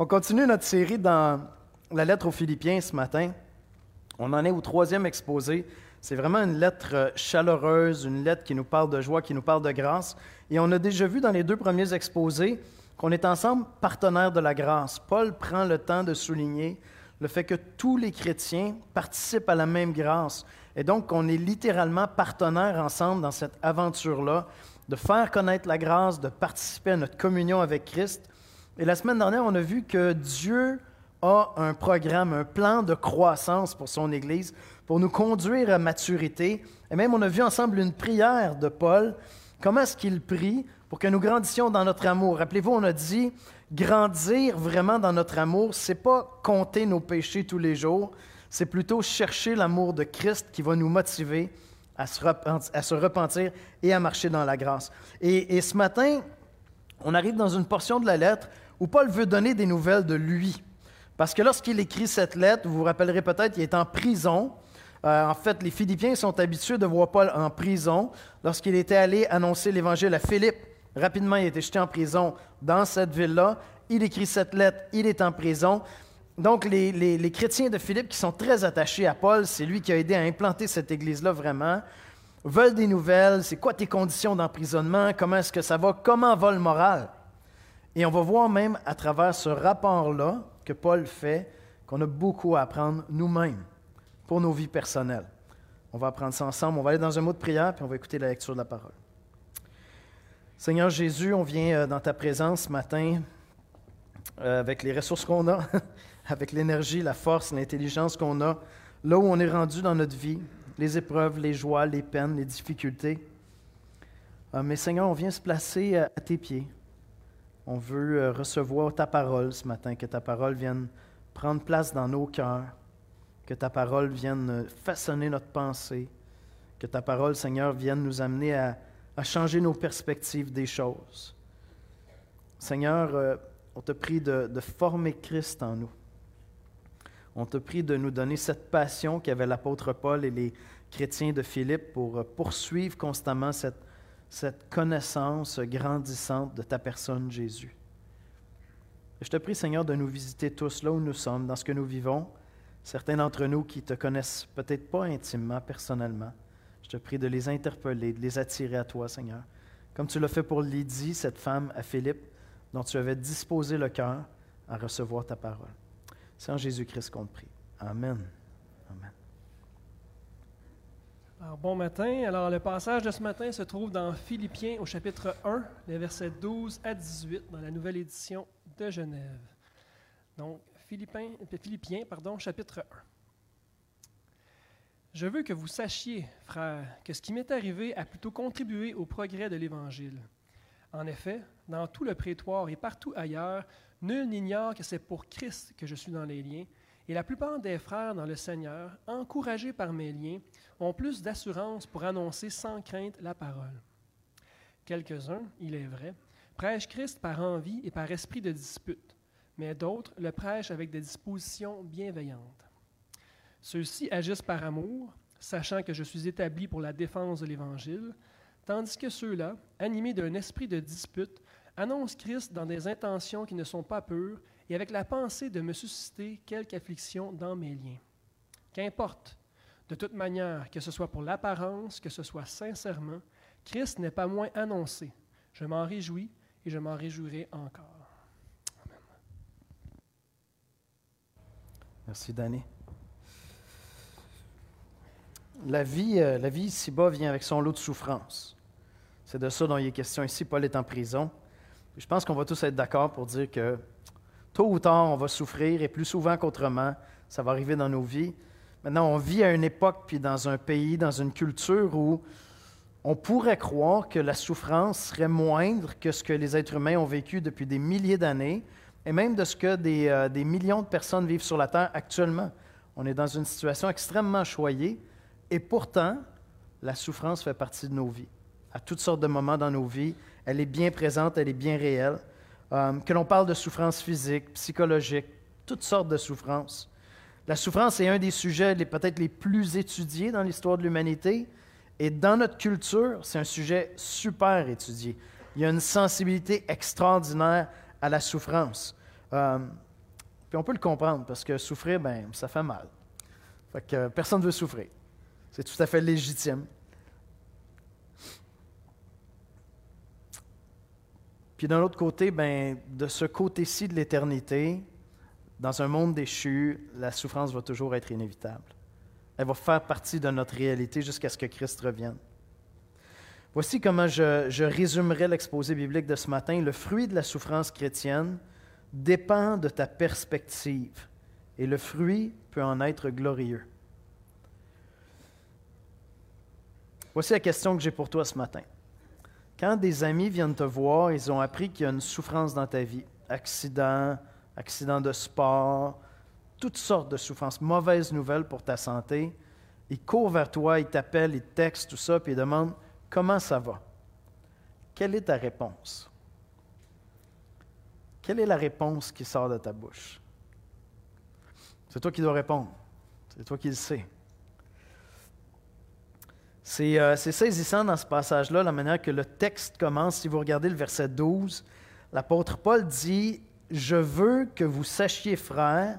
On continue notre série dans la lettre aux Philippiens ce matin. On en est au troisième exposé. C'est vraiment une lettre euh, chaleureuse, une lettre qui nous parle de joie, qui nous parle de grâce. Et on a déjà vu dans les deux premiers exposés qu'on est ensemble partenaires de la grâce. Paul prend le temps de souligner le fait que tous les chrétiens participent à la même grâce. Et donc, on est littéralement partenaires ensemble dans cette aventure-là, de faire connaître la grâce, de participer à notre communion avec Christ. Et la semaine dernière, on a vu que Dieu a un programme, un plan de croissance pour son Église, pour nous conduire à maturité. Et même, on a vu ensemble une prière de Paul. Comment est-ce qu'il prie pour que nous grandissions dans notre amour? Rappelez-vous, on a dit, grandir vraiment dans notre amour, c'est pas compter nos péchés tous les jours, c'est plutôt chercher l'amour de Christ qui va nous motiver à se, repentir, et à marcher dans la grâce. Et ce matin, on arrive dans une portion de la lettre où Paul veut donner des nouvelles de lui. Parce que lorsqu'il écrit cette lettre, vous vous rappellerez peut-être, il est en prison. Euh, en fait, les Philippiens sont habitués de voir Paul en prison. Lorsqu'il était allé annoncer l'Évangile à Philippe, rapidement, il a été jeté en prison dans cette ville-là. Il écrit cette lettre, il est en prison. Donc, les, les, chrétiens de Philippe, qui sont très attachés à Paul, c'est lui qui a aidé à implanter cette église-là vraiment, veulent des nouvelles. C'est quoi tes conditions d'emprisonnement? Comment est-ce que ça va? Comment va le moral? Et on va voir même à travers ce rapport-là que Paul fait qu'on a beaucoup à apprendre nous-mêmes pour nos vies personnelles. On va apprendre ça ensemble. On va aller dans un mot de prière, puis on va écouter la lecture de la parole. Seigneur Jésus, on vient euh, dans ta présence ce matin euh, avec les ressources qu'on a, avec l'énergie, la force, l'intelligence qu'on a, là où on est rendu dans notre vie, les épreuves, les joies, les peines, les difficultés. Euh, mais Seigneur, on vient se placer à tes pieds. On veut euh, recevoir ta parole ce matin, que ta parole vienne prendre place dans nos cœurs, que ta parole vienne euh, façonner notre pensée, que ta parole, Seigneur, vienne nous amener à, changer nos perspectives des choses. Seigneur, euh, on te prie de, former Christ en nous. On te prie de nous donner cette passion qu'avait l'apôtre Paul et les chrétiens de Philippe pour poursuivre constamment cette cette connaissance grandissante de ta personne, Jésus. Je te prie, Seigneur, de nous visiter tous là où nous sommes, dans ce que nous vivons. Certains d'entre nous qui te connaissent peut-être pas intimement, personnellement. Je te prie de les interpeller, de les attirer à toi, Seigneur. Comme tu l'as fait pour Lydie, cette femme à Philippe, dont tu avais disposé le cœur à recevoir ta parole. C'est en Jésus-Christ qu'on te prie. Amen. Amen. Alors, bon matin. Alors, le passage de ce matin se trouve dans Philippiens au chapitre 1, les versets 12 à 18, dans la nouvelle édition de Genève. Donc, Philippiens, Philippiens pardon, chapitre 1. Je veux que vous sachiez, frères, que ce qui m'est arrivé a plutôt contribué au progrès de l'Évangile. En effet, dans tout le prétoire et partout ailleurs, nul n'ignore que c'est pour Christ que je suis dans les liens, et la plupart des frères dans le Seigneur, encouragés par mes liens, ont plus d'assurance pour annoncer sans crainte la parole. Quelques-uns, il est vrai, prêchent Christ par envie et par esprit de dispute, mais d'autres le prêchent avec des dispositions bienveillantes. Ceux-ci agissent par amour, sachant que je suis établi pour la défense de l'Évangile, tandis que ceux-là, animés d'un esprit de dispute, annoncent Christ dans des intentions qui ne sont pas pures et avec la pensée de me susciter quelque affliction dans mes liens. Qu'importe, de toute manière, que ce soit pour l'apparence, que ce soit sincèrement, Christ n'est pas moins annoncé. Je m'en réjouis et je m'en réjouirai encore. Amen. Merci, Danny. La vie, euh, la vie ici-bas vient avec son lot de souffrance. C'est de ça dont il est question ici. Paul est en prison. Je pense qu'on va tous être d'accord pour dire que Tôt ou tard, on va souffrir et plus souvent qu'autrement, ça va arriver dans nos vies. Maintenant, on vit à une époque puis dans un pays, dans une culture où on pourrait croire que la souffrance serait moindre que ce que les êtres humains ont vécu depuis des milliers d'années et même de ce que des, euh, des, millions de personnes vivent sur la Terre actuellement. On est dans une situation extrêmement choyée et pourtant, la souffrance fait partie de nos vies. À toutes sortes de moments dans nos vies, elle est bien présente, elle est bien réelle. Euh, que l'on parle de souffrance physique, psychologique, toutes sortes de souffrances. La souffrance est un des sujets peut-être les plus étudiés dans l'histoire de l'humanité. Et dans notre culture, c'est un sujet super étudié. Il y a une sensibilité extraordinaire à la souffrance. Euh, Puis on peut le comprendre, parce que souffrir, ben, ça fait mal. Fait que personne ne veut souffrir. C'est tout à fait légitime. Puis d'un autre côté, ben, de ce côté-ci de l'éternité, dans un monde déchu, la souffrance va toujours être inévitable. Elle va faire partie de notre réalité jusqu'à ce que Christ revienne. Voici comment je, résumerai l'exposé biblique de ce matin. Le fruit de la souffrance chrétienne dépend de ta perspective et le fruit peut en être glorieux. Voici la question que j'ai pour toi ce matin. Quand des amis viennent te voir, ils ont appris qu'il y a une souffrance dans ta vie, accident, accident de sport, toutes sortes de souffrances, mauvaises nouvelles pour ta santé, ils courent vers toi, ils t'appellent, ils te textent, tout ça, puis ils demandent comment ça va? Quelle est ta réponse? Quelle est la réponse qui sort de ta bouche? C'est toi qui dois répondre. C'est toi qui le sais. Euh, c'est saisissant dans ce passage-là, la manière que le texte commence. Si vous regardez le verset 12, l'apôtre Paul dit, Je veux que vous sachiez, frères,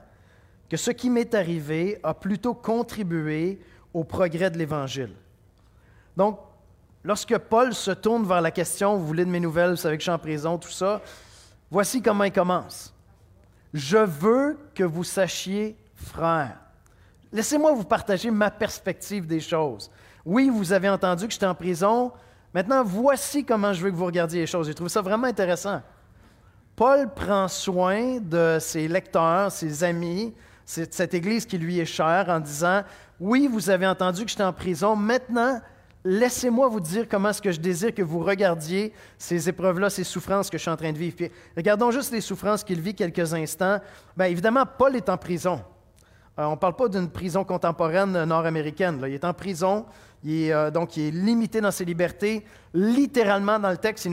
que ce qui m'est arrivé a plutôt contribué au progrès de l'Évangile. Donc, lorsque Paul se tourne vers la question, vous voulez de mes nouvelles, vous savez que je suis en prison, tout ça, voici comment il commence. Je veux que vous sachiez, frères. Laissez-moi vous partager ma perspective des choses. Oui, vous avez entendu que j'étais en prison. Maintenant, voici comment je veux que vous regardiez les choses. J'ai trouvé ça vraiment intéressant. Paul prend soin de ses lecteurs, ses amis, cette église qui lui est chère, en disant, oui, vous avez entendu que j'étais en prison. Maintenant, laissez-moi vous dire comment est-ce que je désire que vous regardiez ces épreuves-là, ces souffrances que je suis en train de vivre. regardons juste les souffrances qu'il vit quelques instants. Bien, évidemment, Paul est en prison. Euh, on ne parle pas d'une prison contemporaine nord-américaine. Il est en prison, euh, donc il est limité dans ses libertés. Littéralement, dans le texte,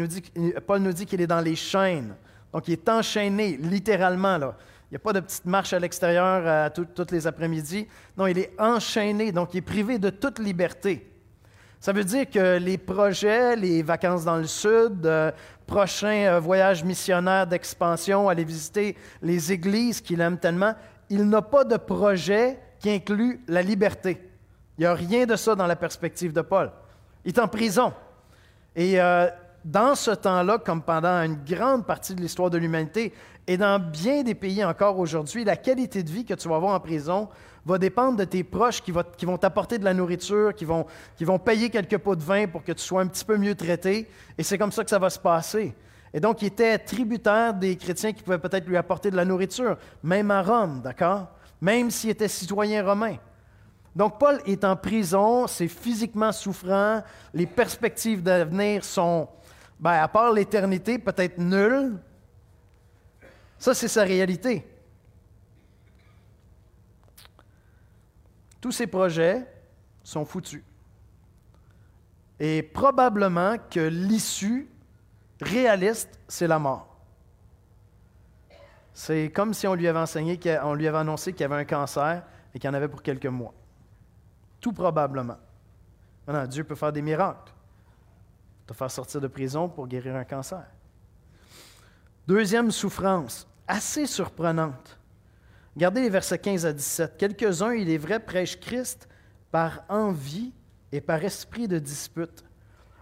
Paul nous dit qu'il est dans les chaînes. Donc, il est enchaîné, littéralement. Là. Il n'y a pas de petite marche à l'extérieur euh, toutes les après-midi. Non, il est enchaîné, donc il est privé de toute liberté. Ça veut dire que les projets, les vacances dans le sud, prochain voyage missionnaire d'expansion, aller visiter les églises qu'il aime tellement, il n'a pas de projet qui inclut la liberté. Il n'y a rien de ça dans la perspective de Paul. Il est en prison. Et euh, dans ce temps-là, comme pendant une grande partie de l'histoire de l'humanité, et dans bien des pays encore aujourd'hui, la qualité de vie que tu vas avoir en prison va dépendre de tes proches qui, vont t'apporter de la nourriture, qui vont, qui vont payer quelques pots de vin pour que tu sois un petit peu mieux traité. Et c'est comme ça que ça va se passer. Et donc, il était tributaire des chrétiens qui pouvaient peut-être lui apporter de la nourriture, même à Rome, d'accord? Même s'il était citoyen romain. Donc, Paul est en prison, c'est physiquement souffrant, les perspectives d'avenir sont, ben, à part l'éternité, peut-être nulles. Ça, c'est sa réalité. Tous ces projets sont foutus. Et probablement que l'issue réaliste, c'est la mort. C'est comme si on lui avait enseigné, on lui avait annoncé qu'il avait un cancer et qu'il en avait pour quelques mois. Tout probablement. Maintenant, Dieu peut faire des miracles. Te faire sortir de prison pour guérir un cancer. Deuxième souffrance, assez surprenante. Regardez les versets 15 à 17. Quelques-uns, il est vrai, prêchent Christ par envie et par esprit de dispute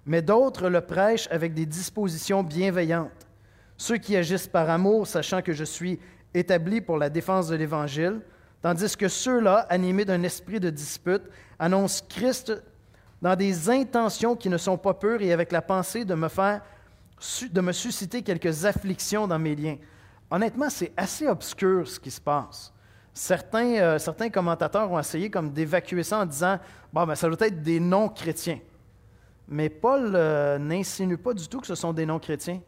mais d'autres le prêchent avec des dispositions bienveillantes. Ceux qui agissent par amour, sachant que je suis établi pour la défense de l'Évangile, tandis que ceux-là, animés d'un esprit de dispute, annoncent Christ dans des intentions qui ne sont pas pures et avec la pensée de me faire de me susciter quelques afflictions dans mes liens. Honnêtement, c'est assez obscur ce qui se passe. Certains, euh, commentateurs ont essayé comme d'évacuer ça en disant bon, ben, ça doit être des non-chrétiens. Mais Paul euh, n'insinue pas du tout que ce sont des non-chrétiens.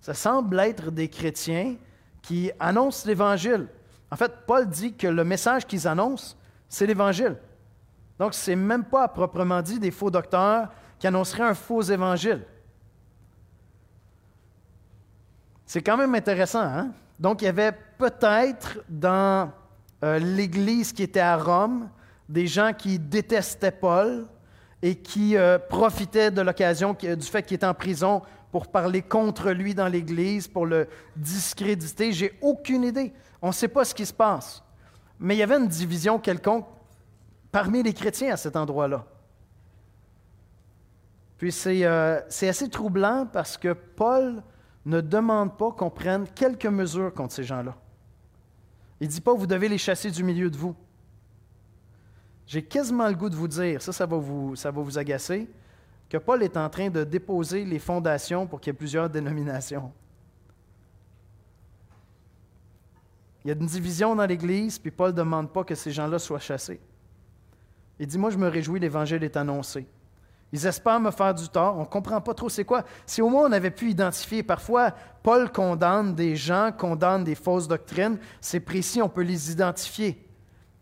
Ça semble être des chrétiens qui annoncent l'Évangile. En fait, Paul dit que le message qu'ils annoncent, c'est l'Évangile. Donc, ce n'est même pas proprement dit des faux docteurs qui annonceraient un faux évangile. C'est quand même intéressant. Hein? Donc, il y avait peut-être dans euh, l'Église qui était à Rome des gens qui détestaient Paul, et qui euh, profitait de l'occasion du fait qu'il était en prison pour parler contre lui dans l'Église, pour le discréditer. J'ai aucune idée. On ne sait pas ce qui se passe. Mais il y avait une division quelconque parmi les chrétiens à cet endroit-là. Puis euh, c'est assez troublant parce que Paul ne demande pas qu'on prenne quelques mesures contre ces gens-là. Il ne dit pas, vous devez les chasser du milieu de vous. J'ai quasiment le goût de vous dire, ça, ça vous, ça va vous agacer, que Paul est en train de déposer les fondations pour qu'il y ait plusieurs dénominations. Il y a une division dans l'Église, puis Paul ne demande pas que ces gens-là soient chassés. Il dit, moi je me réjouis, l'Évangile est annoncé. Ils espèrent me faire du tort. On ne comprend pas trop c'est quoi. Si au moins on avait pu identifier, parfois Paul condamne des gens, condamne des fausses doctrines, c'est précis, on peut les identifier.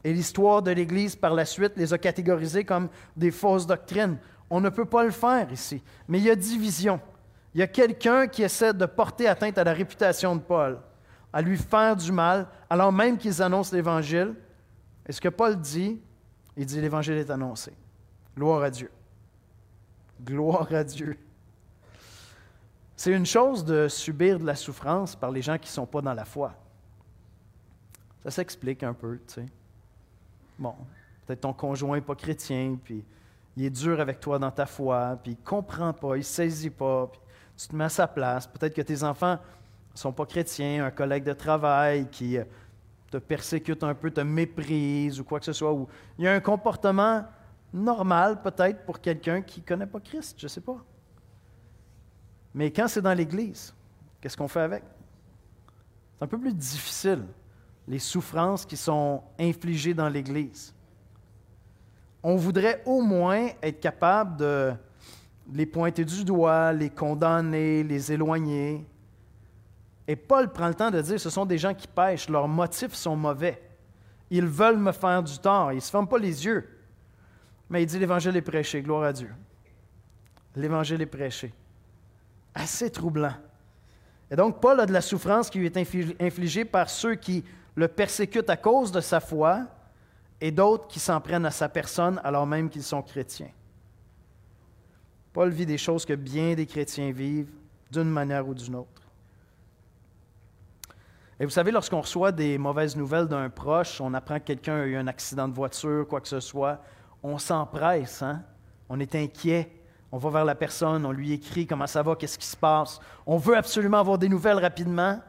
Et l'histoire de l'Église par la suite les a catégorisés comme des fausses doctrines. On ne peut pas le faire ici. Mais il y a division. Il y a quelqu'un qui essaie de porter atteinte à la réputation de Paul, à lui faire du mal, alors même qu'ils annoncent l'Évangile. Et ce que Paul dit, il dit l'Évangile est annoncé. Gloire à Dieu. Gloire à Dieu. C'est une chose de subir de la souffrance par les gens qui ne sont pas dans la foi. Ça s'explique un peu, tu sais. Bon, peut-être ton conjoint n'est pas chrétien, puis il est dur avec toi dans ta foi, puis il ne comprend pas, il ne saisit pas, puis tu te mets à sa place. Peut-être que tes enfants ne sont pas chrétiens, un collègue de travail qui euh, te persécute un peu, te méprise ou quoi que ce soit, il y a un comportement normal peut-être pour quelqu'un qui ne connaît pas Christ, je ne sais pas. Mais quand c'est dans l'Église, qu'est-ce qu'on fait avec? C'est un peu plus difficile, les souffrances qui sont infligées dans l'Église. On voudrait au moins être capable de les pointer du doigt, les condamner, les éloigner. Et Paul prend le temps de dire, ce sont des gens qui pêchent, leurs motifs sont mauvais. Ils veulent me faire du tort, ils ne se ferment pas les yeux. Mais il dit l'Évangile est prêché, gloire à Dieu. L'Évangile est prêché. Assez troublant. Et donc, Paul a de la souffrance qui lui est infligée par ceux qui le persécutent à cause de sa foi et d'autres qui s'en prennent à sa personne alors même qu'ils sont chrétiens. Paul vit des choses que bien des chrétiens vivent d'une manière ou d'une autre. Et vous savez, lorsqu'on reçoit des mauvaises nouvelles d'un proche, on apprend que quelqu'un a eu un accident de voiture, quoi que ce soit, on s'empresse, hein? on est inquiet. On va vers la personne, on lui écrit comment ça va, qu'est-ce qui se passe. On veut absolument avoir des nouvelles rapidement.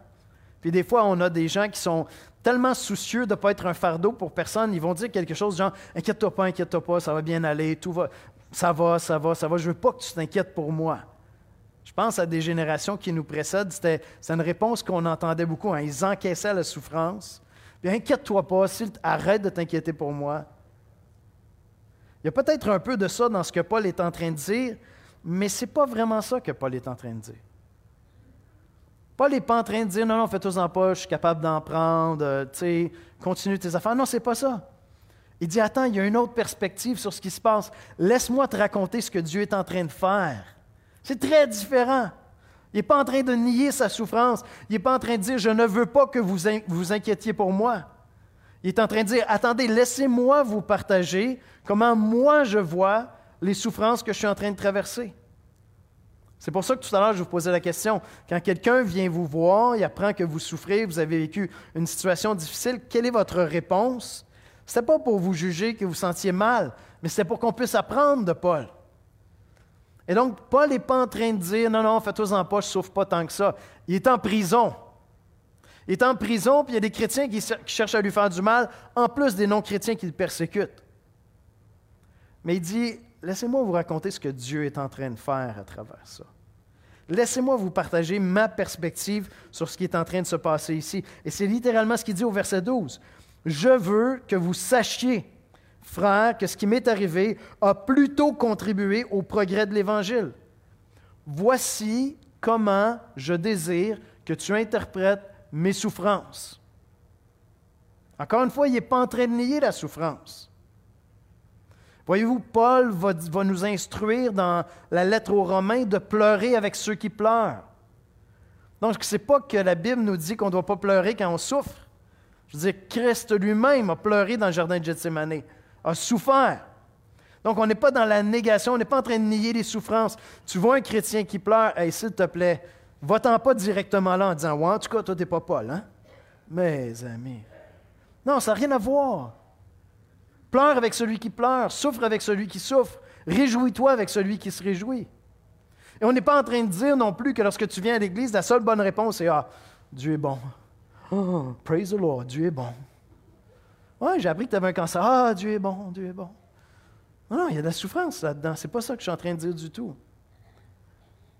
Puis des fois, on a des gens qui sont tellement soucieux de ne pas être un fardeau pour personne, ils vont dire quelque chose genre Inquiète-toi pas, inquiète-toi pas, ça va bien aller, tout va, ça va, ça va, ça va, je veux pas que tu t'inquiètes pour moi. Je pense à des générations qui nous précèdent, c'était une réponse qu'on entendait beaucoup. Hein. Ils encaissaient la souffrance. Puis inquiète-toi pas, arrête de t'inquiéter pour moi. Il y a peut-être un peu de ça dans ce que Paul est en train de dire, mais ce n'est pas vraiment ça que Paul est en train de dire. Paul n'est pas en train de dire non, non, fais-toi-en pas, je suis capable d'en prendre, euh, continue tes affaires. Non, c'est pas ça. Il dit attends, il y a une autre perspective sur ce qui se passe. Laisse-moi te raconter ce que Dieu est en train de faire. C'est très différent. Il n'est pas en train de nier sa souffrance. Il n'est pas en train de dire je ne veux pas que vous vous inquiétiez pour moi. Il est en train de dire, attendez, laissez-moi vous partager comment moi je vois les souffrances que je suis en train de traverser. C'est pour ça que tout à l'heure, je vous posais la question. Quand quelqu'un vient vous voir, il apprend que vous souffrez, vous avez vécu une situation difficile, quelle est votre réponse? Ce n'était pas pour vous juger que vous sentiez mal, mais c'était pour qu'on puisse apprendre de Paul. Et donc, Paul n'est pas en train de dire, non, non, fais-toi en pas, je ne souffre pas tant que ça. Il est en prison. Il est en prison, puis il y a des chrétiens qui, cherchent à lui faire du mal, en plus des non-chrétiens qui le persécutent. Mais il dit, laissez-moi vous raconter ce que Dieu est en train de faire à travers ça. Laissez-moi vous partager ma perspective sur ce qui est en train de se passer ici. Et c'est littéralement ce qu'il dit au verset 12. Je veux que vous sachiez, frères, que ce qui m'est arrivé a plutôt contribué au progrès de l'Évangile. Voici comment je désire que tu interprètes mes souffrances. Encore une fois, il n'est pas en train de nier la souffrance. Voyez-vous, Paul va, va, nous instruire dans la lettre aux Romains de pleurer avec ceux qui pleurent. Donc, ce n'est pas que la Bible nous dit qu'on ne doit pas pleurer quand on souffre. Je veux dire, Christ lui-même a pleuré dans le jardin de Gethsemane, a souffert. Donc, on n'est pas dans la négation, on n'est pas en train de nier les souffrances. Tu vois un chrétien qui pleure, hey, s'il te plaît, va-t'en pas directement là en disant Ouais, en tout cas, toi, t'es pas Paul, hein? Mes amis. Non, ça n'a rien à voir. Pleure avec celui qui pleure, souffre avec celui qui souffre, réjouis-toi avec celui qui se réjouit. Et on n'est pas en train de dire non plus que lorsque tu viens à l'Église, la seule bonne réponse est Ah, Dieu est bon. Oh, praise the Lord, Dieu est bon. Ouais, j'ai appris que tu avais un cancer. Ah, Dieu est bon, Dieu est bon. Non, non, il y a de la souffrance là-dedans. C'est pas ça que je suis en train de dire du tout.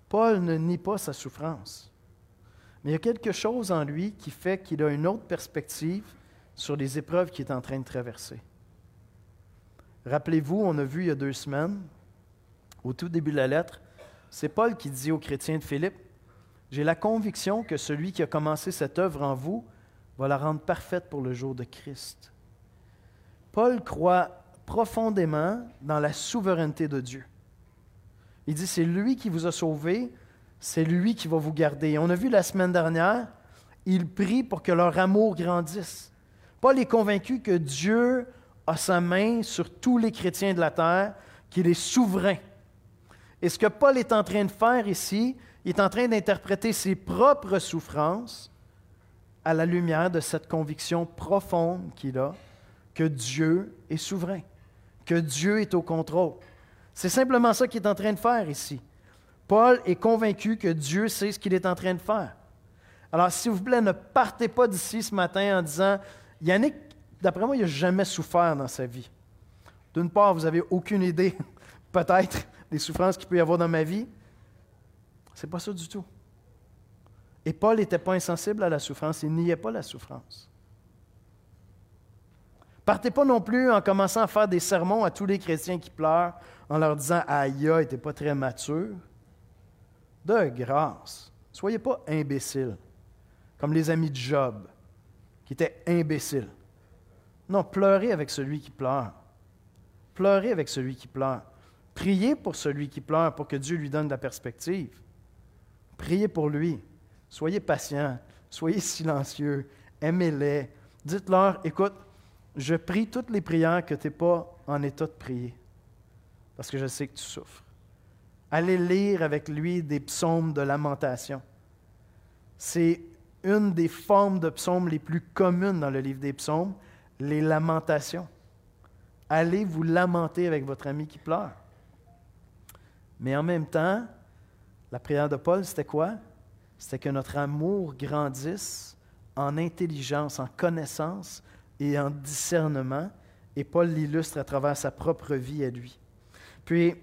Paul ne nie pas sa souffrance. Mais il y a quelque chose en lui qui fait qu'il a une autre perspective sur les épreuves qu'il est en train de traverser. Rappelez-vous, on a vu il y a deux semaines, au tout début de la lettre, c'est Paul qui dit aux chrétiens de Philippe, J'ai la conviction que celui qui a commencé cette œuvre en vous va la rendre parfaite pour le jour de Christ. Paul croit profondément dans la souveraineté de Dieu. Il dit, c'est lui qui vous a sauvé, c'est lui qui va vous garder. On a vu la semaine dernière, il prie pour que leur amour grandisse. Paul est convaincu que Dieu a sa main sur tous les chrétiens de la terre, qu'il est souverain. Et ce que Paul est en train de faire ici, il est en train d'interpréter ses propres souffrances à la lumière de cette conviction profonde qu'il a que Dieu est souverain que Dieu est au contrôle. C'est simplement ça qu'il est en train de faire ici. Paul est convaincu que Dieu sait ce qu'il est en train de faire. Alors, s'il vous plaît, ne partez pas d'ici ce matin en disant Yannick, d'après moi, il n'a jamais souffert dans sa vie. D'une part, vous n'avez aucune idée, peut-être, des souffrances qu'il peut y avoir dans ma vie. C'est pas ça du tout. Et Paul n'était pas insensible à la souffrance, il niait pas la souffrance. Partez pas non plus en commençant à faire des sermons à tous les chrétiens qui pleurent en leur disant Aïe, n'était pas très mature. De grâce, soyez pas imbéciles, comme les amis de Job, qui étaient imbéciles. Non, pleurez avec celui qui pleure. Pleurez avec celui qui pleure. Priez pour celui qui pleure pour que Dieu lui donne de la perspective. Priez pour lui. Soyez patient. Soyez silencieux. Aimez-les. Dites-leur, écoute, je prie toutes les prières que tu n'es pas en état de prier, parce que je sais que tu souffres. Allez lire avec lui des psaumes de lamentation. C'est une des formes de psaumes les plus communes dans le livre des psaumes, les lamentations. Allez vous lamenter avec votre ami qui pleure. Mais en même temps, la prière de Paul, c'était quoi? C'était que notre amour grandisse en intelligence, en connaissance, et en discernement, et Paul l'illustre à travers sa propre vie à lui. Puis,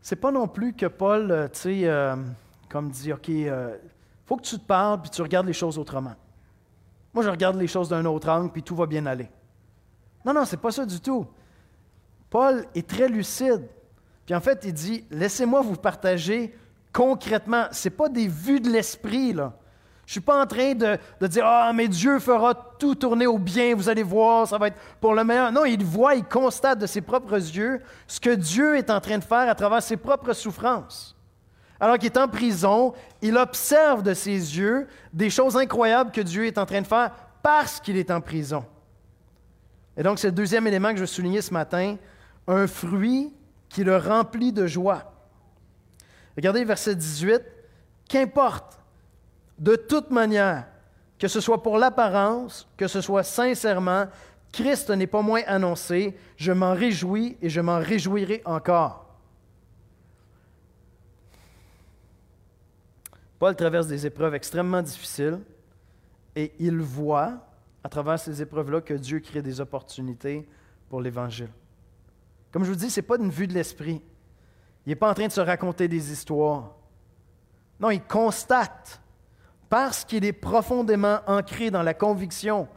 c'est pas non plus que Paul, euh, tu sais, euh, comme dit, OK, euh, faut que tu te parles, puis tu regardes les choses autrement. Moi, je regarde les choses d'un autre angle, puis tout va bien aller. Non, non, c'est pas ça du tout. Paul est très lucide. Puis en fait, il dit, laissez-moi vous partager concrètement. Ce pas des vues de l'esprit, là. Je ne suis pas en train de, dire Ah, mais Dieu fera tout tourner au bien, vous allez voir, ça va être pour le meilleur. Non, il voit, il constate de ses propres yeux ce que Dieu est en train de faire à travers ses propres souffrances. Alors qu'il est en prison, il observe de ses yeux des choses incroyables que Dieu est en train de faire parce qu'il est en prison. Et donc, c'est le deuxième élément que je veux souligner ce matin, un fruit qui le remplit de joie. Regardez verset 18. Qu'importe de toute manière, que ce soit pour l'apparence, que ce soit sincèrement, Christ n'est pas moins annoncé. Je m'en réjouis et je m'en réjouirai encore. Paul traverse des épreuves extrêmement difficiles et il voit, à travers ces épreuves-là, que Dieu crée des opportunités pour l'Évangile. Comme je vous dis, ce n'est pas une vue de l'esprit. Il n'est pas en train de se raconter des histoires. Non, il constate parce qu'il est profondément ancré dans la conviction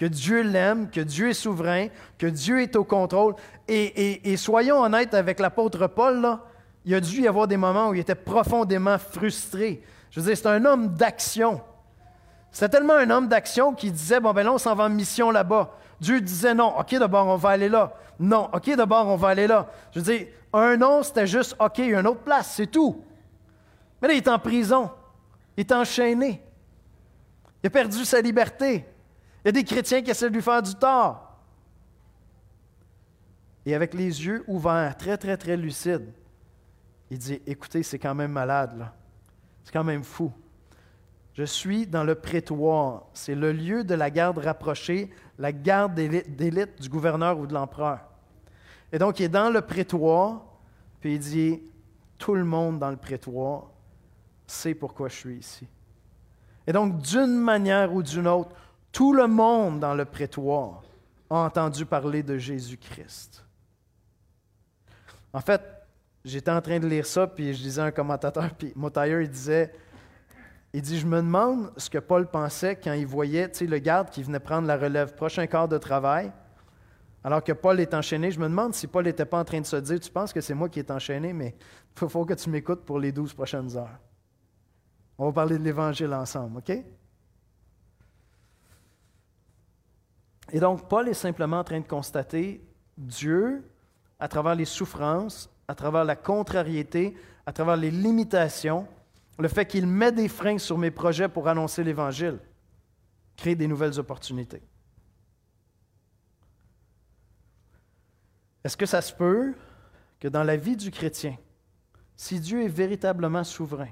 que Dieu l'aime, que Dieu est souverain, que Dieu est au contrôle. Et, soyons honnêtes avec l'apôtre Paul, il a dû y avoir des moments où il était profondément frustré. Je veux dire, c'est un homme d'action. C'est tellement un homme d'action qu'il disait, bon ben là, on s'en va en mission là-bas. Dieu disait non, ok, d'abord on va aller là. Non, ok, d'abord on va aller là. Je veux dire, un non, c'était juste, ok, une autre place, c'est tout. Mais là, il est en prison. Il est enchaîné. Il a perdu sa liberté. Il y a des chrétiens qui essaient de lui faire du tort. et avec les yeux ouverts, très, très, très lucides, il dit, écoutez, c'est quand même malade, là. C'est quand même fou. Je suis dans le prétoire. C'est le lieu de la garde rapprochée, la garde d'élite du gouverneur ou de l'empereur. Et donc, il est dans le prétoire, puis il dit, tout le monde dans le prétoire sait pourquoi je suis ici. Et donc, d'une manière ou d'une autre, tout le monde dans le prétoire a entendu parler de Jésus-Christ. En fait, j'étais en train de lire ça, puis je lisais un commentateur, puis Motayer, il disait, il dit, je me demande ce que Paul pensait quand il voyait le garde qui venait prendre la relève, prochain quart de travail, alors que Paul est enchaîné. Je me demande si Paul n'était pas en train de se dire, tu penses que c'est moi qui est enchaîné, mais il faut, que tu m'écoutes pour les douze prochaines heures. On va parler de l'Évangile ensemble, OK? Et donc, Paul est simplement en train de constater Dieu, à travers les souffrances, à travers la contrariété, à travers les limitations, le fait qu'il met des freins sur mes projets pour annoncer l'Évangile, crée des nouvelles opportunités. Est-ce que ça se peut que dans la vie du chrétien, si Dieu est véritablement souverain,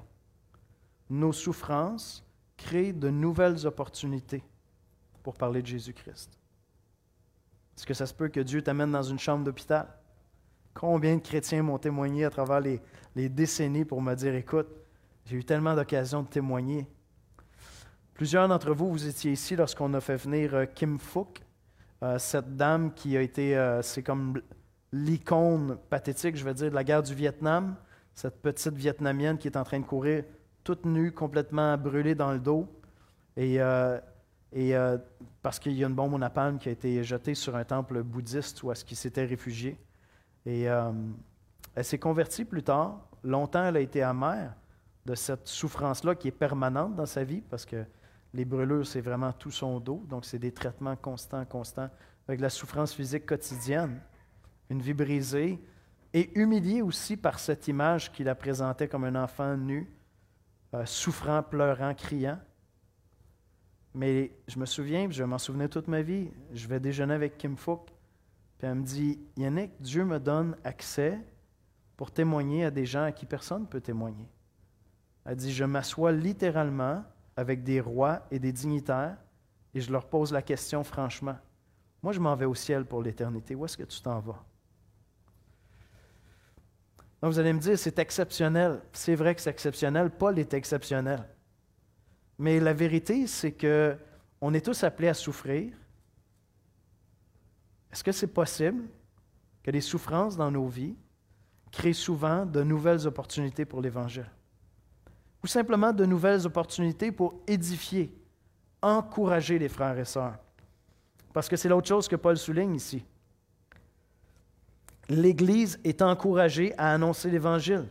nos souffrances créent de nouvelles opportunités pour parler de Jésus-Christ? Est-ce que ça se peut que Dieu t'amène dans une chambre d'hôpital? Combien de chrétiens m'ont témoigné à travers les, décennies pour me dire, écoute, j'ai eu tellement d'occasions de témoigner. Plusieurs d'entre vous, vous étiez ici lorsqu'on a fait venir euh, Kim Fook, euh, cette dame qui a été, euh, c'est comme l'icône pathétique, je vais dire, de la guerre du Vietnam, cette petite Vietnamienne qui est en train de courir toute nue, complètement brûlée dans le dos. Et euh, parce qu'il y a une bombe au napalm qui a été jetée sur un temple bouddhiste où est-ce qu'il s'était réfugié. Et euh, elle s'est convertie plus tard. Longtemps, elle a été amère de cette souffrance-là qui est permanente dans sa vie parce que les brûlures, c'est vraiment tout son dos. Donc, c'est des traitements constants, constants, avec la souffrance physique quotidienne. Une vie brisée et humiliée aussi par cette image qui la présentait comme un enfant nu, euh, souffrant, pleurant, criant. Mais je me souviens, je m'en souvenir toute ma vie, je vais déjeuner avec Kim Fook, puis elle me dit Yannick, Dieu me donne accès pour témoigner à des gens à qui personne ne peut témoigner. Elle dit Je m'assois littéralement avec des rois et des dignitaires et je leur pose la question franchement Moi, je m'en vais au ciel pour l'éternité. Où est-ce que tu t'en vas? Donc, vous allez me dire C'est exceptionnel. C'est vrai que c'est exceptionnel. Paul est exceptionnel. Mais la vérité, c'est que on est tous appelés à souffrir. Est-ce que c'est possible que les souffrances dans nos vies créent souvent de nouvelles opportunités pour l'Évangile? Ou simplement de nouvelles opportunités pour édifier, encourager les frères et sœurs? Parce que c'est l'autre chose que Paul souligne ici. L'Église est encouragée à annoncer l'Évangile.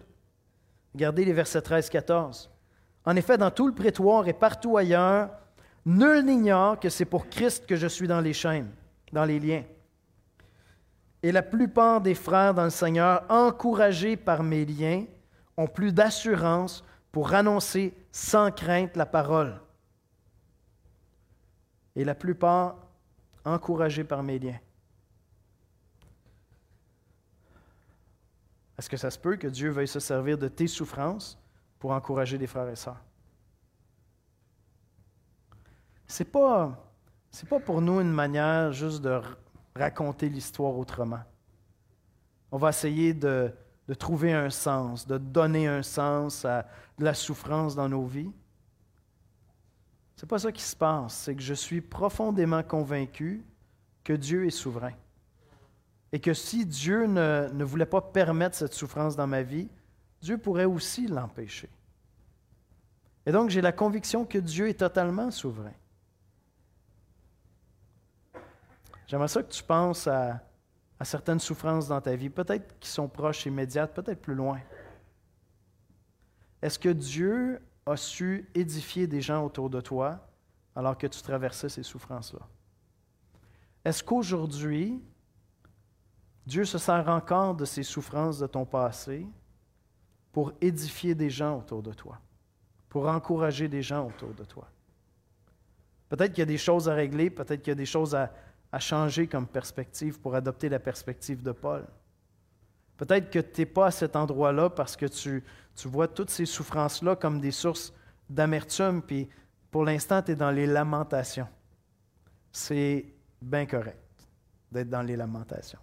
Regardez les versets 13-14. En effet, dans tout le prétoire et partout ailleurs, nul n'ignore que c'est pour Christ que je suis dans les chaînes, dans les liens. Et la plupart des frères dans le Seigneur, encouragés par mes liens, ont plus d'assurance pour annoncer sans crainte la parole. Et la plupart encouragés par mes liens. Est-ce que ça se peut que Dieu veuille se servir de tes souffrances pour encourager les frères et sœurs? Ce n'est pas, pas pour nous une manière juste de raconter l'histoire autrement. On va essayer de, de, trouver un sens, de donner un sens à la souffrance dans nos vies. Ce n'est pas ça qui se passe, c'est que je suis profondément convaincu que Dieu est souverain. Et que si Dieu ne, voulait pas permettre cette souffrance dans ma vie, Dieu pourrait aussi l'empêcher. Et donc, j'ai la conviction que Dieu est totalement souverain. J'aimerais ça que tu penses à, à certaines souffrances dans ta vie, peut-être qui sont proches, immédiates, peut-être plus loin. Est-ce que Dieu a su édifier des gens autour de toi alors que tu traversais ces souffrances-là? Est-ce qu'aujourd'hui, Dieu se sert encore de ces souffrances de ton passé pour édifier des gens autour de toi, pour encourager des gens autour de toi. Peut-être qu'il y a des choses à régler, peut-être qu'il y a des choses à, changer comme perspective pour adopter la perspective de Paul. Peut-être que tu n'es pas à cet endroit-là parce que tu, tu vois toutes ces souffrances-là comme des sources d'amertume, puis pour l'instant, tu es dans les lamentations. C'est bien correct d'être dans les lamentations.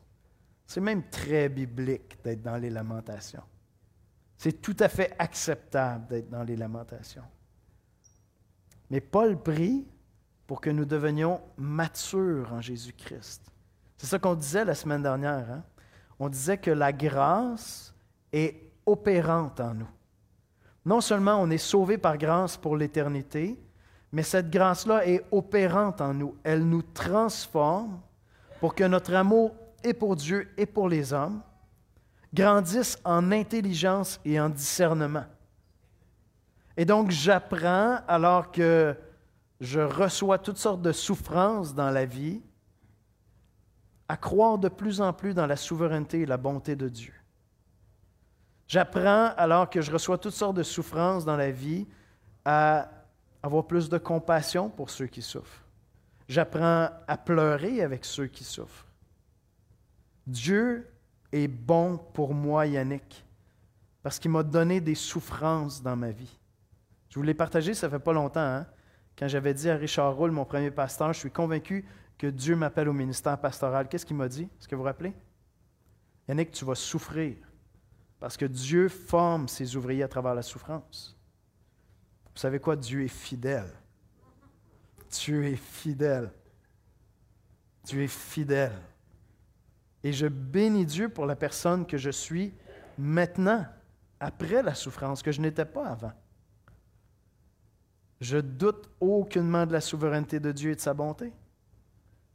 C'est même très biblique d'être dans les lamentations. C'est tout à fait acceptable d'être dans les lamentations. Mais Paul prie pour que nous devenions matures en Jésus-Christ. C'est ça qu'on disait la semaine dernière. Hein? On disait que la grâce est opérante en nous. Non seulement on est sauvé par grâce pour l'éternité, mais cette grâce-là est opérante en nous. Elle nous transforme pour que notre amour et pour Dieu et pour les hommes grandisse en intelligence et en discernement. Et donc j'apprends alors que je reçois toutes sortes de souffrances dans la vie à croire de plus en plus dans la souveraineté et la bonté de Dieu. J'apprends, alors que je reçois toutes sortes de souffrances dans la vie, à avoir plus de compassion pour ceux qui souffrent. J'apprends à pleurer avec ceux qui souffrent. Dieu est bon pour moi, Yannick, parce qu'il m'a donné des souffrances dans ma vie. Je vous l'ai partagé, ça fait pas longtemps, hein? quand j'avais dit à Richard Roule, mon premier pasteur, je suis convaincu que Dieu m'appelle au ministère pastoral. Qu'est-ce qu'il m'a dit? Est-ce que vous vous rappelez? Yannick, tu vas souffrir parce que Dieu forme ses ouvriers à travers la souffrance. Vous savez quoi? Dieu est fidèle. Dieu est fidèle. Dieu est fidèle. Et je bénis Dieu pour la personne que je suis maintenant, après la souffrance, que je n'étais pas avant. Je doute aucunement de la souveraineté de Dieu et de sa bonté.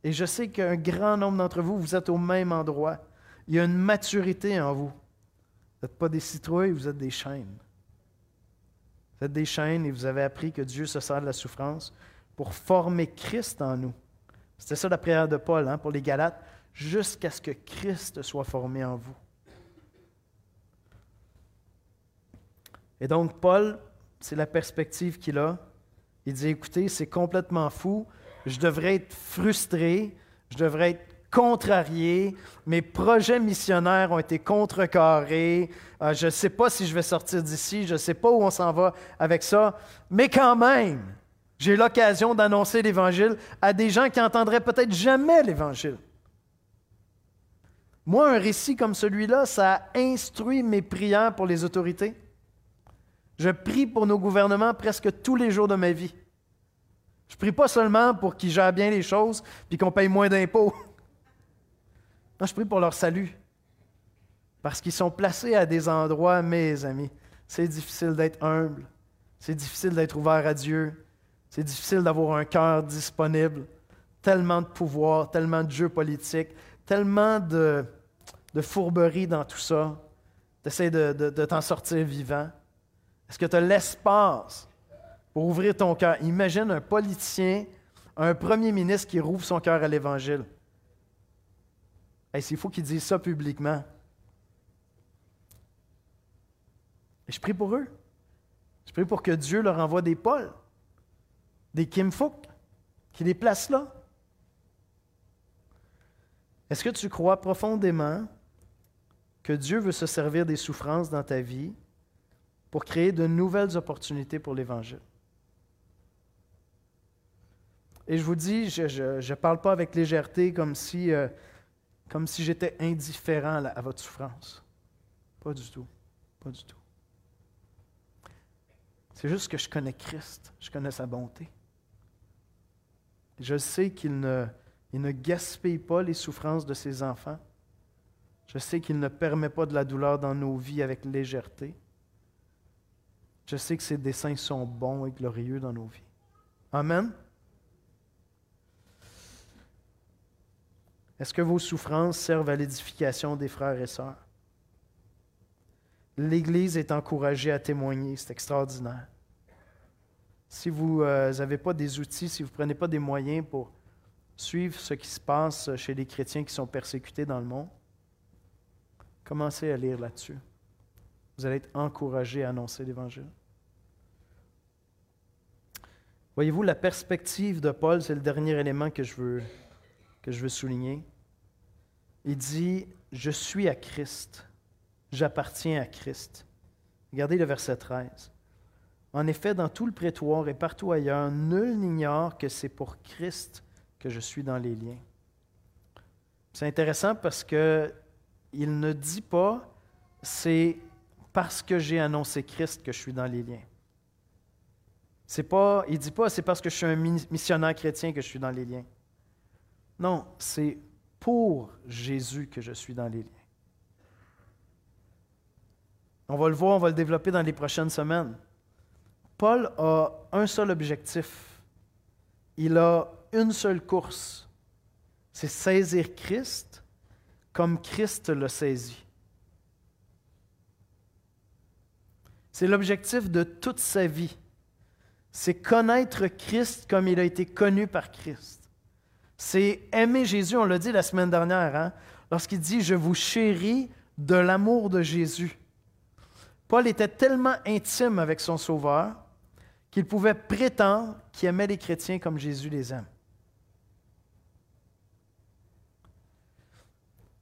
Et je sais qu'un grand nombre d'entre vous, vous êtes au même endroit. Il y a une maturité en vous. Vous n'êtes pas des citrouilles, vous êtes des chaînes. Vous êtes des chaînes et vous avez appris que Dieu se sert de la souffrance pour former Christ en nous. C'était ça la prière de Paul hein, pour les Galates, jusqu'à ce que Christ soit formé en vous. Et donc, Paul, c'est la perspective qu'il a. Il dit, écoutez, c'est complètement fou, je devrais être frustré, je devrais être contrarié, mes projets missionnaires ont été contrecarrés, euh, je ne sais pas si je vais sortir d'ici, je ne sais pas où on s'en va avec ça, mais quand même, j'ai l'occasion d'annoncer l'Évangile à des gens qui n'entendraient peut-être jamais l'Évangile. Moi, un récit comme celui-là, ça a instruit mes prières pour les autorités. Je prie pour nos gouvernements presque tous les jours de ma vie. Je prie pas seulement pour qu'ils gèrent bien les choses puis qu'on paye moins d'impôts. Non, je prie pour leur salut. Parce qu'ils sont placés à des endroits, mes amis. C'est difficile d'être humble. C'est difficile d'être ouvert à Dieu. C'est difficile d'avoir un cœur disponible. Tellement de pouvoir, tellement de jeux politiques, tellement de, de fourberie dans tout ça. Tu essaies de, t'en sortir vivant. Est-ce que tu as l'espace pour ouvrir ton cœur? Imagine un politicien, un premier ministre qui rouvre son cœur à l'Évangile. Il faut qu'ils disent ça publiquement. Et je prie pour eux. Je prie pour que Dieu leur envoie des Paul, des Kim Fook, qui les placent là. Est-ce que tu crois profondément que Dieu veut se servir des souffrances dans ta vie pour créer de nouvelles opportunités pour l'Évangile? Et je vous dis, je ne parle pas avec légèreté comme si euh, j'étais indifférent à votre souffrance. Pas du tout. Pas du tout. C'est juste que je connais Christ, je connais sa bonté. Je sais qu'il ne, il ne gaspille pas les souffrances de ses enfants. Je sais qu'il ne permet pas de la douleur dans nos vies avec légèreté. Je sais que ses desseins sont bons et glorieux dans nos vies. Amen. Est-ce que vos souffrances servent à l'édification des frères et sœurs? L'Église est encouragée à témoigner, c'est extraordinaire. Si vous n'avez euh, pas des outils, si vous ne prenez pas des moyens pour suivre ce qui se passe chez les chrétiens qui sont persécutés dans le monde, commencez à lire là-dessus. Vous allez être encouragés à annoncer l'Évangile. Voyez-vous, la perspective de Paul, c'est le dernier élément que je veux que je veux souligner. Il dit, je suis à Christ, j'appartiens à Christ. Regardez le verset 13. En effet, dans tout le prétoire et partout ailleurs, nul n'ignore que c'est pour Christ que je suis dans les liens. C'est intéressant parce que il ne dit pas c'est parce que j'ai annoncé Christ que je suis dans les liens. C'est pas, il ne dit pas c'est parce que je suis un missionnaire chrétien que je suis dans les liens. Non, c'est pour Jésus que je suis dans les liens. On va le voir, on va le développer dans les prochaines semaines. Paul a un seul objectif. Il a une seule course. C'est saisir Christ comme Christ l'a saisi. C'est l'objectif de toute sa vie. C'est connaître Christ comme il a été connu par Christ. C'est aimer Jésus, on l'a dit la semaine dernière, hein, lorsqu'il dit Je vous chéris de l'amour de Jésus. Paul était tellement intime avec son Sauveur qu'il pouvait prétendre qu'il aimait les chrétiens comme Jésus les aime.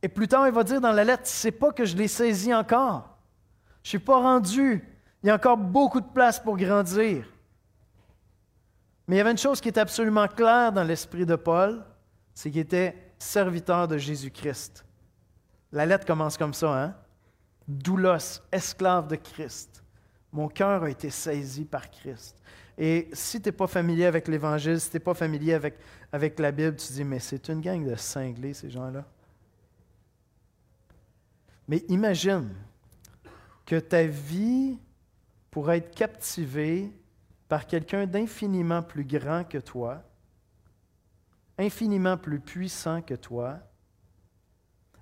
Et plus tard, il va dire dans la lettre, c'est pas que je l'ai saisi encore. Je ne suis pas rendu. Il y a encore beaucoup de place pour grandir. Mais il y avait une chose qui était absolument claire dans l'esprit de Paul, c'est qu'il était serviteur de Jésus-Christ. La lettre commence comme ça, hein? Doulos, esclave de Christ. Mon cœur a été saisi par Christ. Et si tu n'es pas familier avec l'Évangile, si tu n'es pas familier avec, avec la Bible, tu dis, mais c'est une gang de cinglés, ces gens-là. Mais imagine que ta vie pourrait être captivée par quelqu'un d'infiniment plus grand que toi, infiniment plus puissant que toi,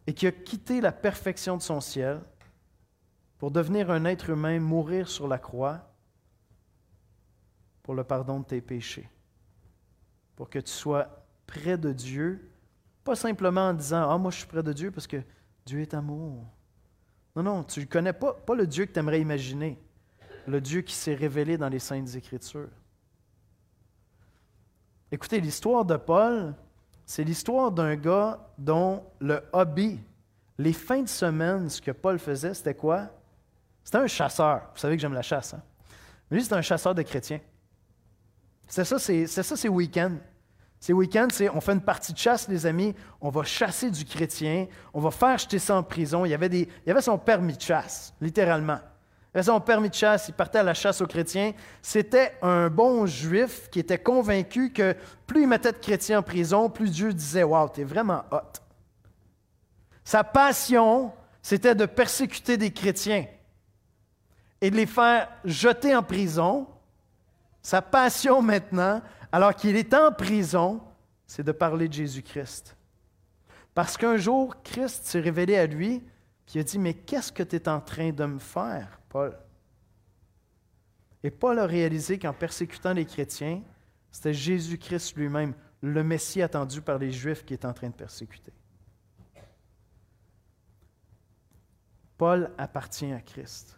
et qui a quitté la perfection de son ciel pour devenir un être humain, mourir sur la croix pour le pardon de tes péchés, pour que tu sois près de Dieu, pas simplement en disant Ah, moi je suis près de Dieu parce que Dieu est amour. Non, non, tu ne connais pas, pas le Dieu que tu aimerais imaginer, le Dieu qui s'est révélé dans les Saintes Écritures. Écoutez, l'histoire de Paul, c'est l'histoire d'un gars dont le hobby, les fins de semaine, ce que Paul faisait, c'était quoi? C'était un chasseur. Vous savez que j'aime la chasse. Hein? Mais lui, c'était un chasseur de chrétiens. C'est ça, c'est ça, c'est week-end. Ces week-ends, on fait une partie de chasse, les amis, on va chasser du chrétien, on va faire jeter ça en prison. Il y avait, des, il y avait son permis de chasse, littéralement. Il avait son permis de chasse, il partait à la chasse aux chrétiens. C'était un bon juif qui était convaincu que plus il mettait de chrétiens en prison, plus Dieu disait Waouh, t'es vraiment hot. Sa passion, c'était de persécuter des chrétiens et de les faire jeter en prison. Sa passion maintenant, alors qu'il est en prison, c'est de parler de Jésus-Christ. Parce qu'un jour, Christ s'est révélé à lui, puis il a dit, mais qu'est-ce que tu es en train de me faire, Paul? Et Paul a réalisé qu'en persécutant les chrétiens, c'était Jésus-Christ lui-même, le Messie attendu par les Juifs qui est en train de persécuter. Paul appartient à Christ.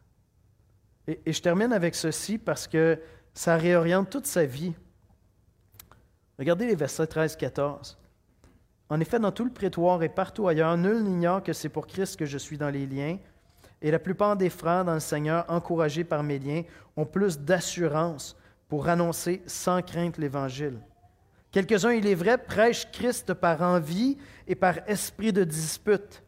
Et, je termine avec ceci parce que ça réoriente toute sa vie. Regardez les versets 13-14. En effet, dans tout le prétoire et partout ailleurs, nul n'ignore que c'est pour Christ que je suis dans les liens. Et la plupart des frères dans le Seigneur, encouragés par mes liens, ont plus d'assurance pour annoncer sans crainte l'Évangile. Quelques-uns, il est vrai, prêchent Christ par envie et par esprit de dispute,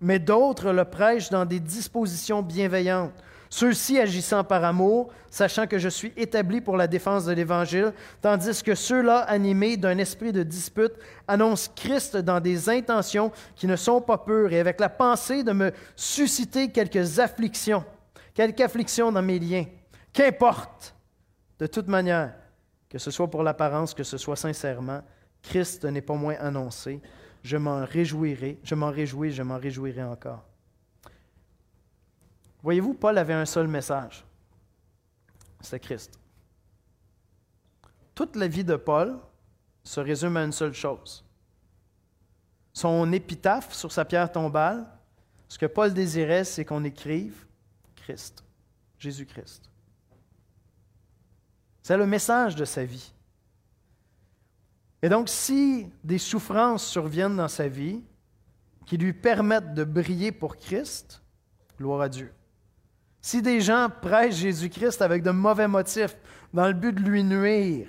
mais d'autres le prêchent dans des dispositions bienveillantes ceux-ci agissant par amour, sachant que je suis établi pour la défense de l'Évangile, tandis que ceux-là, animés d'un esprit de dispute, annoncent Christ dans des intentions qui ne sont pas pures et avec la pensée de me susciter quelques afflictions, quelques afflictions dans mes liens. Qu'importe, de toute manière, que ce soit pour l'apparence, que ce soit sincèrement, Christ n'est pas moins annoncé. Je m'en réjouirai, je m'en réjouis, je m'en réjouirai encore. Voyez-vous, Paul avait un seul message. C'est Christ. Toute la vie de Paul se résume à une seule chose. Son épitaphe sur sa pierre tombale, ce que Paul désirait, c'est qu'on écrive Christ, Jésus-Christ. C'est le message de sa vie. Et donc, si des souffrances surviennent dans sa vie qui lui permettent de briller pour Christ, gloire à Dieu. Si des gens prêchent Jésus-Christ avec de mauvais motifs, dans le but de lui nuire,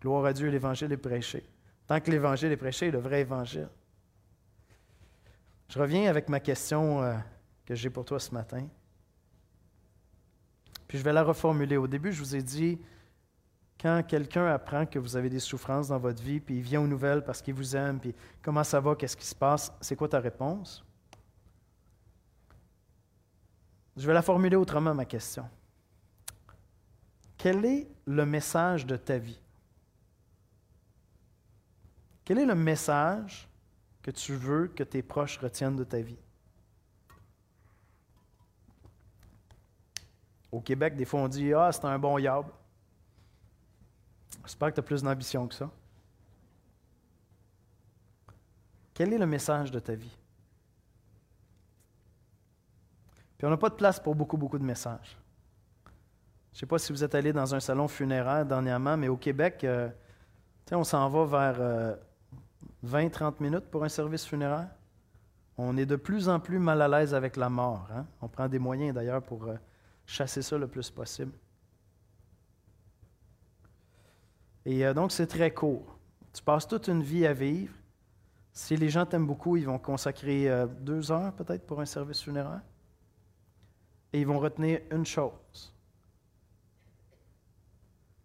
gloire à Dieu, l'Évangile est prêché. Tant que l'Évangile est prêché, le vrai Évangile. Je reviens avec ma question euh, que j'ai pour toi ce matin. Puis je vais la reformuler. Au début, je vous ai dit, quand quelqu'un apprend que vous avez des souffrances dans votre vie, puis il vient aux nouvelles parce qu'il vous aime, puis comment ça va, qu'est-ce qui se passe, c'est quoi ta réponse? Je vais la formuler autrement, ma question. Quel est le message de ta vie? Quel est le message que tu veux que tes proches retiennent de ta vie? Au Québec, des fois, on dit Ah, c'est un bon yab. J'espère que tu as plus d'ambition que ça. Quel est le message de ta vie? Puis on n'a pas de place pour beaucoup, beaucoup de messages. Je ne sais pas si vous êtes allé dans un salon funéraire dernièrement, mais au Québec, euh, on s'en va vers 20-30 euh, minutes pour un service funéraire. On est de plus en plus mal à l'aise avec la mort. Hein. On prend des moyens d'ailleurs pour euh, chasser ça le plus possible. Et donc, c'est très court. Tu passes toute une vie à vivre. Si les gens t'aiment beaucoup, ils vont consacrer deux heures peut-être pour un service funéraire. Et ils vont retenir une chose.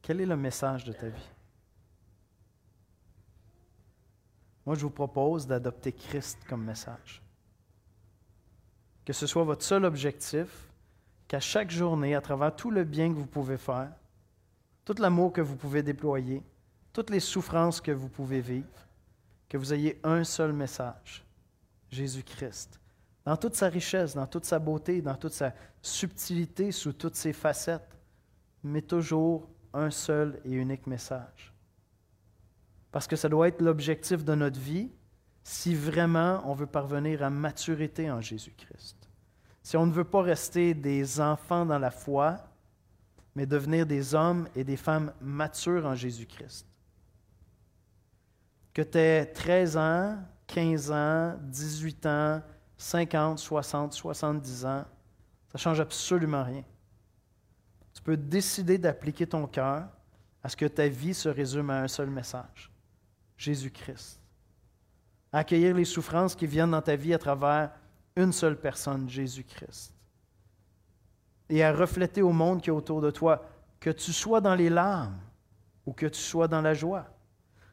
Quel est le message de ta vie? Moi, je vous propose d'adopter Christ comme message. Que ce soit votre seul objectif, qu'à chaque journée, à travers tout le bien que vous pouvez faire, tout l'amour que vous pouvez déployer, toutes les souffrances que vous pouvez vivre, que vous ayez un seul message, Jésus-Christ, dans toute sa richesse, dans toute sa beauté, dans toute sa subtilité, sous toutes ses facettes, mais toujours un seul et unique message. Parce que ça doit être l'objectif de notre vie si vraiment on veut parvenir à maturité en Jésus-Christ si on ne veut pas rester des enfants dans la foi, mais devenir des hommes et des femmes matures en Jésus-Christ. Que tu aies 13 ans, 15 ans, 18 ans, 50, 60, 70 ans, ça ne change absolument rien. Tu peux décider d'appliquer ton cœur à ce que ta vie se résume à un seul message, Jésus-Christ. Accueillir les souffrances qui viennent dans ta vie à travers une seule personne, Jésus-Christ. Et à refléter au monde qui est autour de toi, que tu sois dans les larmes ou que tu sois dans la joie,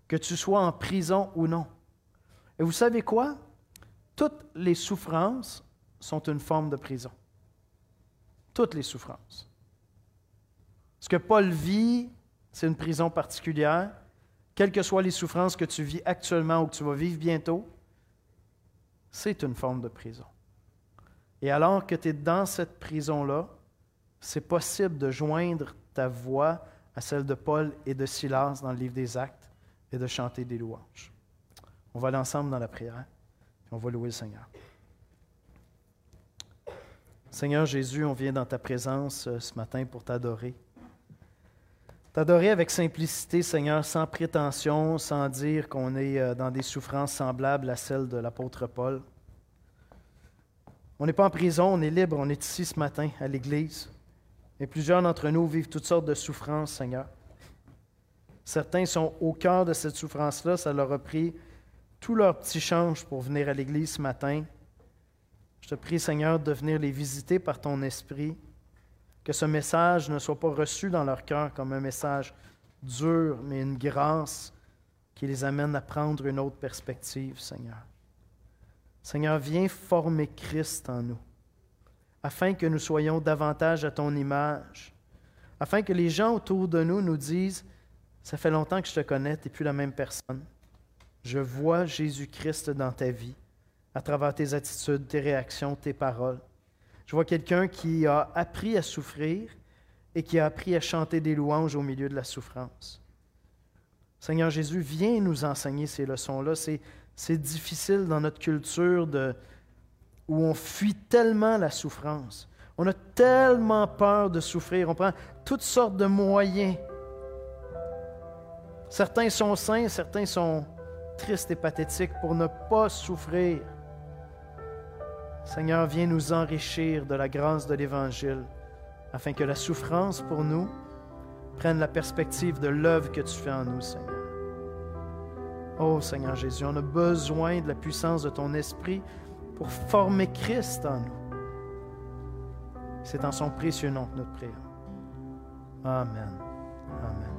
que tu sois en prison ou non. Et vous savez quoi? Toutes les souffrances sont une forme de prison. Toutes les souffrances. Ce que Paul vit, c'est une prison particulière. Quelles que soient les souffrances que tu vis actuellement ou que tu vas vivre bientôt, c'est une forme de prison. Et alors que tu es dans cette prison-là, c'est possible de joindre ta voix à celle de Paul et de Silas dans le livre des Actes et de chanter des louanges. On va aller ensemble dans la prière on va louer le Seigneur. Seigneur Jésus, on vient dans ta présence euh, ce matin pour t'adorer. T'adorer avec simplicité, Seigneur, sans prétention, sans dire qu'on est euh, dans des souffrances semblables à celles de l'apôtre Paul. On n'est pas en prison, on est libre, on est ici ce matin à l'Église. Et plusieurs d'entre nous vivent toutes sortes de souffrances, Seigneur. Certains sont au cœur de cette souffrance-là, ça leur a pris tout leur petit change pour venir à l'Église ce matin. Je te prie, Seigneur, de venir les visiter par ton esprit que ce message ne soit pas reçu dans leur cœur comme un message dur, mais une grâce qui les amène à prendre une autre perspective, Seigneur. Seigneur, viens former Christ en nous, afin que nous soyons davantage à ton image, afin que les gens autour de nous nous disent, ça fait longtemps que je te connais, tu n'es plus la même personne. Je vois Jésus-Christ dans ta vie, à travers tes attitudes, tes réactions, tes paroles. Je vois quelqu'un qui a appris à souffrir et qui a appris à chanter des louanges au milieu de la souffrance. Seigneur Jésus, viens nous enseigner ces leçons-là. C'est, difficile dans notre culture où on fuit tellement la souffrance. On a tellement peur de souffrir. On prend toutes sortes de moyens Certains sont saints, certains sont tristes et pathétiques pour ne pas souffrir. Seigneur, viens nous enrichir de la grâce de l'Évangile, afin que la souffrance pour nous prenne la perspective de l'œuvre que tu fais en nous, Seigneur. Oh Seigneur Jésus, on a besoin de la puissance de ton esprit pour former Christ en nous. C'est en son précieux nom que notre prière. Amen. Amen.